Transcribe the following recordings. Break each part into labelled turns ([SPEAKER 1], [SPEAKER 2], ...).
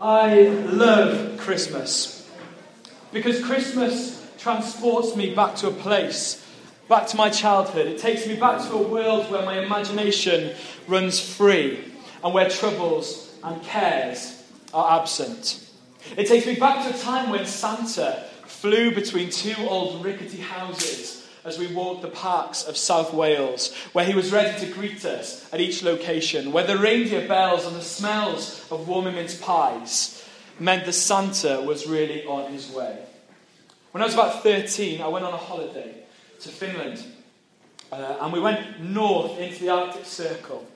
[SPEAKER 1] I love Christmas because Christmas transports me back to a place, back to my childhood. It takes me back to a world where my imagination runs free and where troubles and cares are absent. It takes me back to a time when Santa flew between two old rickety houses as we walked the parks of South Wales, where he was ready to greet us at each location, where the reindeer bells and the smells of warm mince pies meant that Santa was really on his way. When I was about 13, I went on a holiday to Finland, uh, and we went north into the Arctic Circle.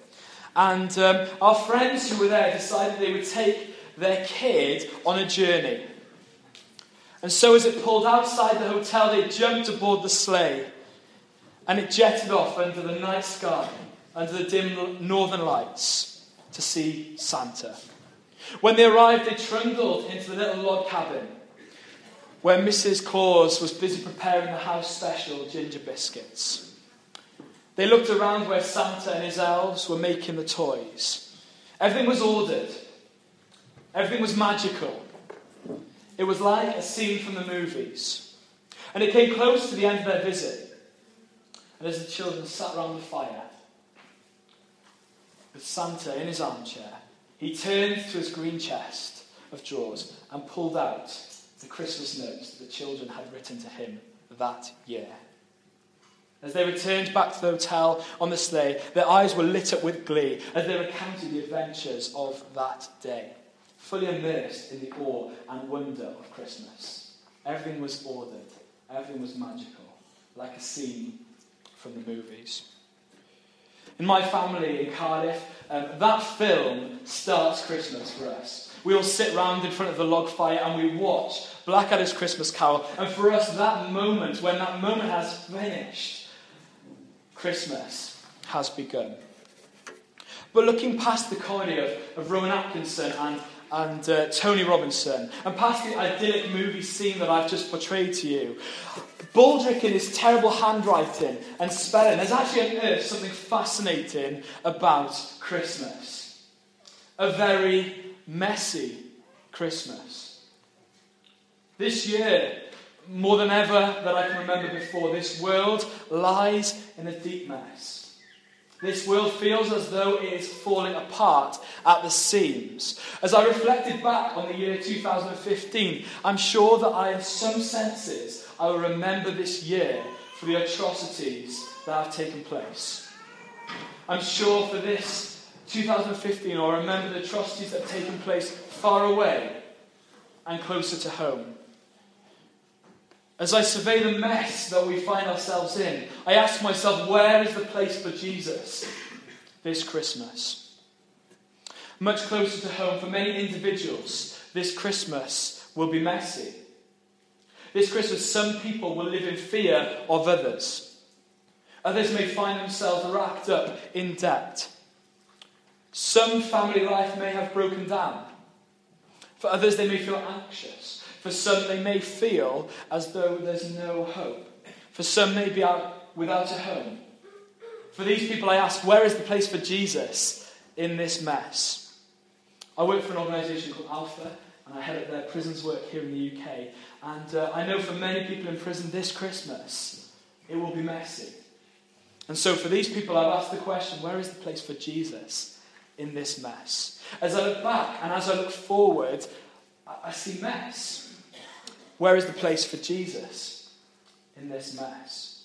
[SPEAKER 1] And um, our friends who were there decided they would take their kid on a journey. And so, as it pulled outside the hotel, they jumped aboard the sleigh and it jetted off under the night sky, under the dim northern lights, to see Santa. When they arrived, they trundled into the little log cabin where Mrs. Claus was busy preparing the house special ginger biscuits. They looked around where Santa and his elves were making the toys. Everything was ordered, everything was magical. It was like a scene from the movies. And it came close to the end of their visit. And as the children sat round the fire, with Santa in his armchair, he turned to his green chest of drawers and pulled out the Christmas notes that the children had written to him that year. As they returned back to the hotel on the sleigh, their eyes were lit up with glee as they recounted the adventures of that day fully immersed in the awe and wonder of Christmas. Everything was ordered, everything was magical, like a scene from the movies. In my family in Cardiff, um, that film starts Christmas for us. We all sit round in front of the log fire and we watch Blackadder's Christmas Carol. And for us, that moment, when that moment has finished, Christmas has begun. But looking past the comedy of, of Rowan Atkinson and and uh, Tony Robinson, and past the idyllic movie scene that I've just portrayed to you, Baldrick in his terrible handwriting and spelling has actually unearthed something fascinating about Christmas. A very messy Christmas. This year, more than ever that I can remember before, this world lies in a deep mess. This world feels as though it is falling apart at the seams. As I reflected back on the year 2015, I'm sure that I, in some senses, I will remember this year for the atrocities that have taken place. I'm sure for this 2015, I'll remember the atrocities that have taken place far away and closer to home. As I survey the mess that we find ourselves in, I ask myself, where is the place for Jesus this Christmas? Much closer to home, for many individuals, this Christmas will be messy. This Christmas, some people will live in fear of others. Others may find themselves wrapped up in debt. Some family life may have broken down. For others, they may feel anxious. For some, they may feel as though there's no hope. For some, may be out without a home. For these people, I ask, where is the place for Jesus in this mess? I work for an organisation called Alpha, and I head up their prisons work here in the UK. And uh, I know for many people in prison this Christmas, it will be messy. And so, for these people, I've asked the question where is the place for Jesus in this mess? As I look back and as I look forward, I see mess. Where is the place for Jesus in this mess?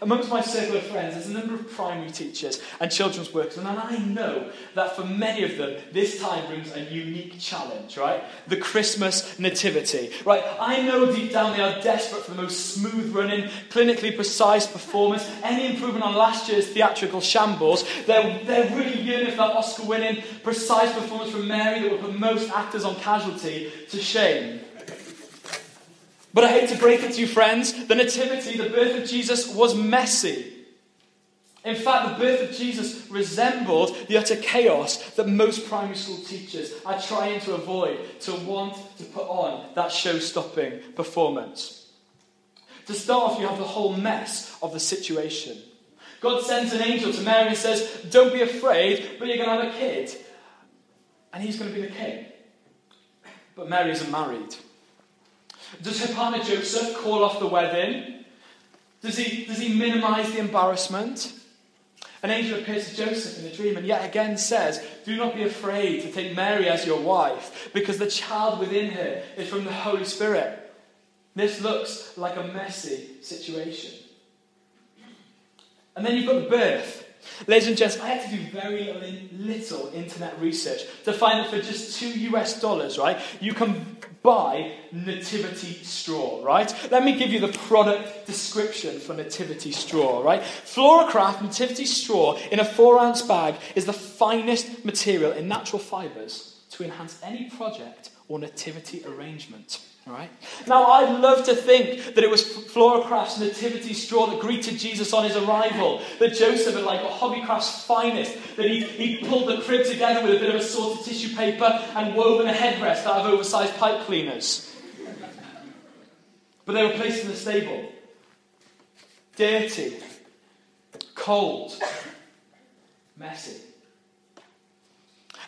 [SPEAKER 1] Amongst my circle of friends, there's a number of primary teachers and children's workers, and I know that for many of them, this time brings a unique challenge, right? The Christmas nativity, right? I know deep down they are desperate for the most smooth running, clinically precise performance, any improvement on last year's theatrical shambles. They're, they're really yearning for that Oscar winning, precise performance from Mary that will put most actors on casualty to shame. But I hate to break it to you, friends, the Nativity, the birth of Jesus, was messy. In fact, the birth of Jesus resembled the utter chaos that most primary school teachers are trying to avoid, to want to put on that show stopping performance. To start off, you have the whole mess of the situation. God sends an angel to Mary and says, Don't be afraid, but you're going to have a kid. and he's going to be the king. But Mary isn't married. Does partner Joseph call off the wedding? Does he, does he minimize the embarrassment? An angel appears to Joseph in a dream and yet again says, Do not be afraid to take Mary as your wife, because the child within her is from the Holy Spirit. This looks like a messy situation. And then you've got the birth. Ladies and gents, I had to do very little internet research to find that for just two US dollars, right, you can buy nativity straw, right? Let me give you the product description for nativity straw, right? FloraCraft nativity straw in a four ounce bag is the finest material in natural fibres to enhance any project or nativity arrangement. Right? Now, I'd love to think that it was FloraCraft's nativity straw that greeted Jesus on his arrival, that Joseph had like a Hobbycraft's finest, that he'd, he'd pulled the crib together with a bit of assorted tissue paper and woven a headrest out of oversized pipe cleaners. But they were placed in the stable. Dirty, cold, messy.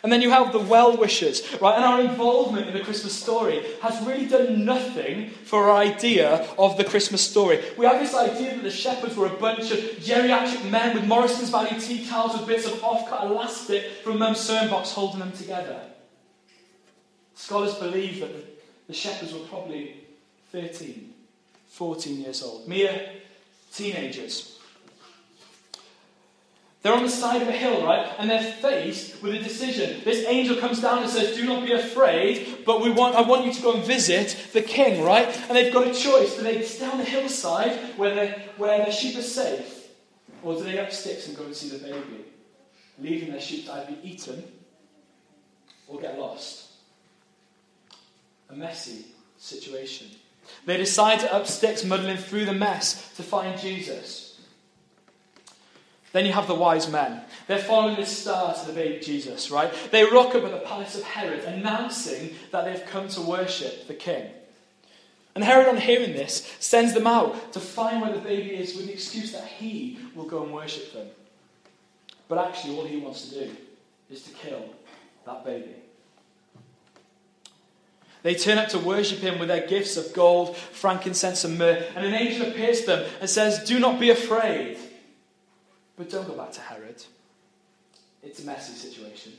[SPEAKER 1] And then you have the well wishers, right? And our involvement in the Christmas story has really done nothing for our idea of the Christmas story. We have this idea that the shepherds were a bunch of geriatric men with Morrison's Value tea towels with bits of off cut elastic from Mum's sewing box holding them together. Scholars believe that the shepherds were probably 13, 14 years old, mere teenagers. They're on the side of a hill, right? And they're faced with a decision. This angel comes down and says, Do not be afraid, but we want, I want you to go and visit the king, right? And they've got a choice. Do they stay on the hillside where, where their sheep are safe? Or do they up sticks and go and see the baby? Leaving their sheep to either be eaten or get lost. A messy situation. They decide to up sticks, muddling through the mess to find Jesus. Then you have the wise men. They're following the star to the baby Jesus, right? They rock up at the palace of Herod, announcing that they've come to worship the king. And Herod, on hearing this, sends them out to find where the baby is with the excuse that he will go and worship them. But actually, all he wants to do is to kill that baby. They turn up to worship him with their gifts of gold, frankincense, and myrrh. And an angel appears to them and says, Do not be afraid. But don't go back to Herod. It's a messy situation.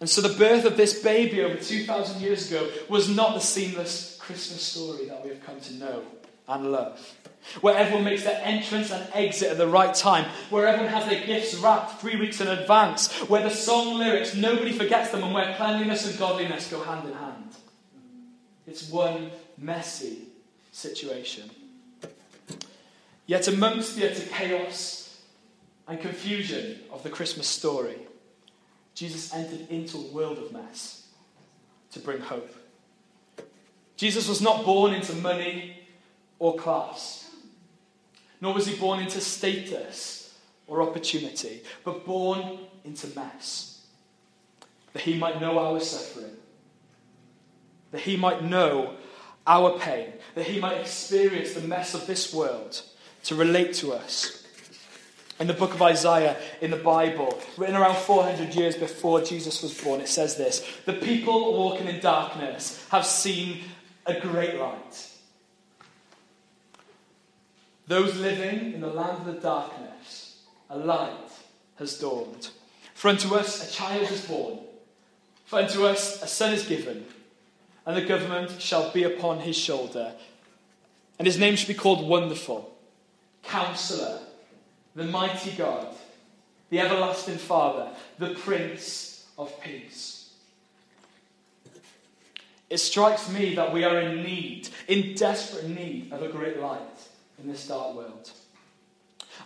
[SPEAKER 1] And so the birth of this baby over 2,000 years ago was not the seamless Christmas story that we have come to know and love. Where everyone makes their entrance and exit at the right time. Where everyone has their gifts wrapped three weeks in advance. Where the song lyrics, nobody forgets them, and where cleanliness and godliness go hand in hand. It's one messy situation. Yet, amongst the utter chaos and confusion of the Christmas story, Jesus entered into a world of mess to bring hope. Jesus was not born into money or class, nor was he born into status or opportunity, but born into mess, that he might know our suffering, that he might know our pain, that he might experience the mess of this world to relate to us. In the book of Isaiah in the Bible, written around 400 years before Jesus was born, it says this The people walking in darkness have seen a great light. Those living in the land of the darkness, a light has dawned. For unto us a child is born, for unto us a son is given, and the government shall be upon his shoulder, and his name shall be called Wonderful Counselor, the mighty God, the everlasting Father, the Prince of Peace. It strikes me that we are in need, in desperate need of a great light in this dark world.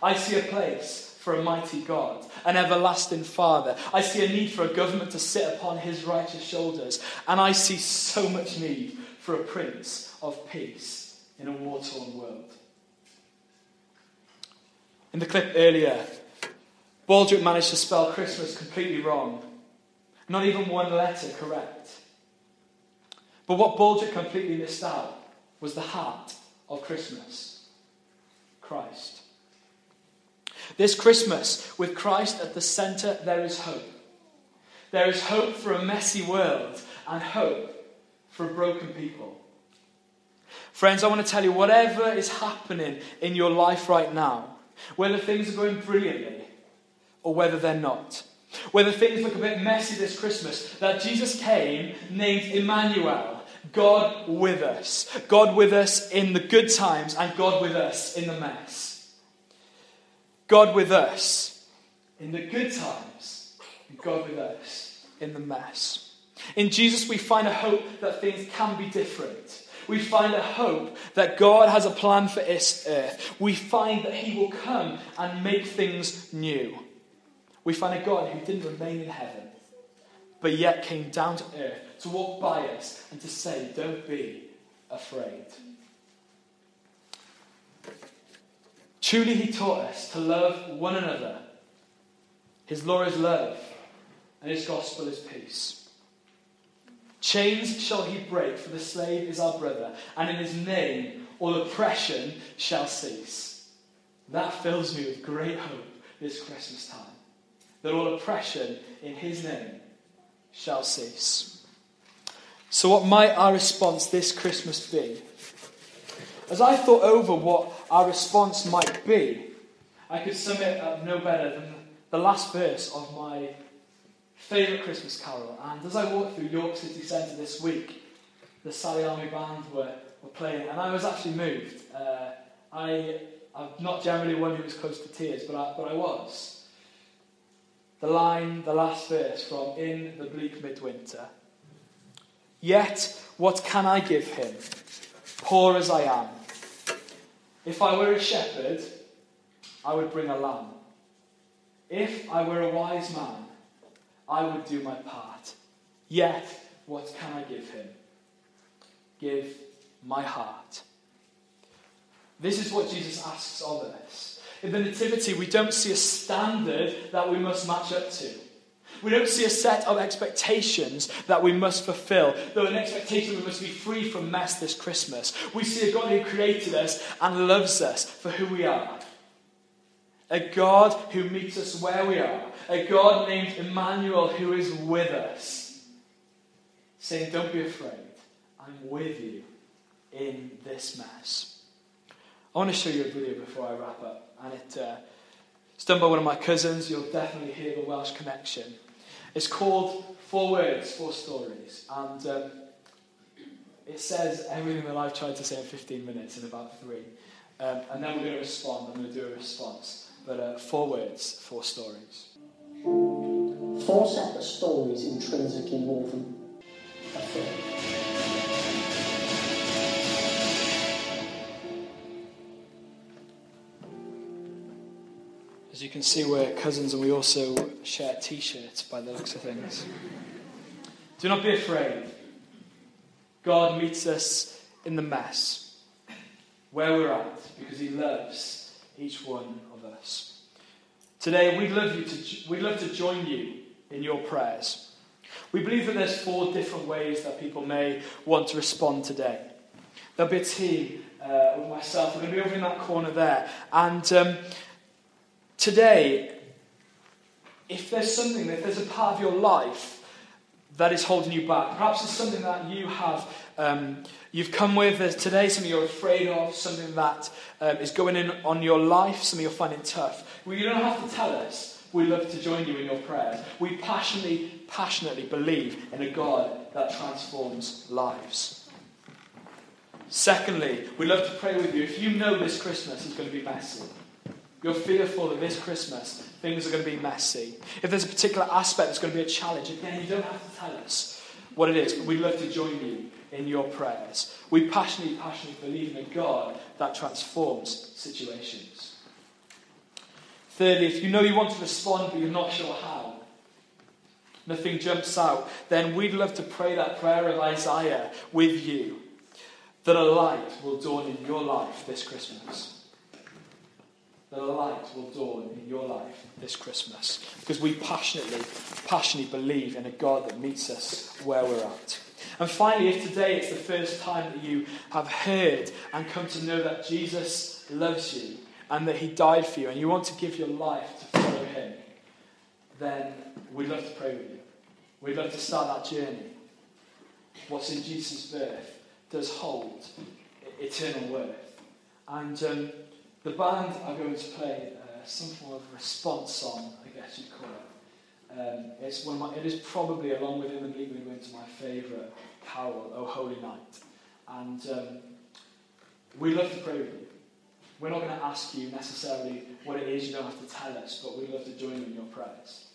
[SPEAKER 1] I see a place for a mighty God, an everlasting Father. I see a need for a government to sit upon his righteous shoulders. And I see so much need for a Prince of Peace in a war torn world. In the clip earlier, Baldrick managed to spell Christmas completely wrong. Not even one letter correct. But what Baldrick completely missed out was the heart of Christmas Christ. This Christmas, with Christ at the centre, there is hope. There is hope for a messy world and hope for a broken people. Friends, I want to tell you whatever is happening in your life right now, whether things are going brilliantly or whether they're not, whether things look a bit messy this Christmas, that Jesus came named Emmanuel, God with us. God with us in the good times and God with us in the mess. God with us in the good times and God with us in the mess. In Jesus, we find a hope that things can be different. We find a hope that God has a plan for this earth. We find that He will come and make things new. We find a God who didn't remain in heaven, but yet came down to earth to walk by us and to say, Don't be afraid. Truly, He taught us to love one another. His law is love, and His gospel is peace. Chains shall he break, for the slave is our brother, and in his name all oppression shall cease. That fills me with great hope this Christmas time. That all oppression in his name shall cease. So, what might our response this Christmas be? As I thought over what our response might be, I could sum it up no better than the last verse of my favourite Christmas carol. And as I walked through York City Centre this week, the Sally Army Band were, were playing, and I was actually moved. Uh, I, I'm not generally one who was close to tears, but I, but I was. The line, the last verse from In the Bleak Midwinter. Yet, what can I give him, poor as I am? If I were a shepherd, I would bring a lamb. If I were a wise man, I would do my part. Yet, what can I give him? Give my heart. This is what Jesus asks of us. In the Nativity, we don't see a standard that we must match up to. We don't see a set of expectations that we must fulfill, though an expectation we must be free from mess this Christmas. We see a God who created us and loves us for who we are. A God who meets us where we are, a God named Emmanuel who is with us, saying, Don't be afraid, I'm with you in this mess. I want to show you a video before I wrap up, and it, uh, it's done by one of my cousins. You'll definitely hear the Welsh connection. It's called Four Words, Four Stories, and um, it says everything that I've tried to say in 15 minutes in about three. Um, and then we're going to respond. I'm going to do a response. But uh, four words, four stories.
[SPEAKER 2] Four separate stories intrinsically woven.
[SPEAKER 1] As you can see, we're cousins and we also share t shirts by the looks of things. Do not be afraid. God meets us in the mess, where we're at, because He loves each one of us. Today, we'd love, you to, we'd love to join you in your prayers. We believe that there's four different ways that people may want to respond today. There'll be a team uh, with myself. We're going to be over in that corner there. And um, today, if there's something, if there's a part of your life that is holding you back, perhaps it's something that you have um, you've come with today, something you're afraid of, something that um, is going in on your life, something you're finding tough. Well, you don't have to tell us. We love to join you in your prayers. We passionately, passionately believe in a God that transforms lives. Secondly, we love to pray with you. If you know this Christmas is going to be messy, you're fearful that this Christmas things are going to be messy. If there's a particular aspect that's going to be a challenge, again, you don't have to tell us what it is, but we'd love to join you in your prayers. We passionately, passionately believe in a God that transforms situations. Thirdly, if you know you want to respond but you're not sure how, nothing jumps out, then we'd love to pray that prayer of Isaiah with you that a light will dawn in your life this Christmas. That a light will dawn in your life this Christmas. Because we passionately, passionately believe in a God that meets us where we're at. And finally, if today it's the first time that you have heard and come to know that Jesus loves you and that he died for you and you want to give your life to follow him, then we'd love to pray with you. We'd love to start that journey. What's in Jesus' birth does hold eternal worth. And um, the band are going to play uh, some form of response song, I guess you'd call it. Um, it's one my, it is probably, along with In the Bleak Winter, my favourite carol, O Holy Night. And um, we love to pray with you. We're not going to ask you necessarily what it is, you don't have to tell us, but we'd love to join you in your prayers.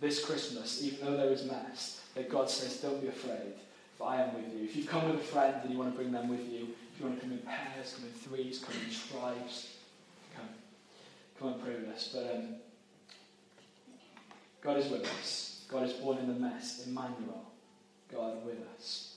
[SPEAKER 1] This Christmas, even though there is mess, that God says, don't be afraid, for I am with you. If you've come with a friend and you want to bring them with you, if you want to come in pairs, come in threes, come in tribes, come. Come and pray with us. But um, God is with us. God is born in the mess. Emmanuel, God with us.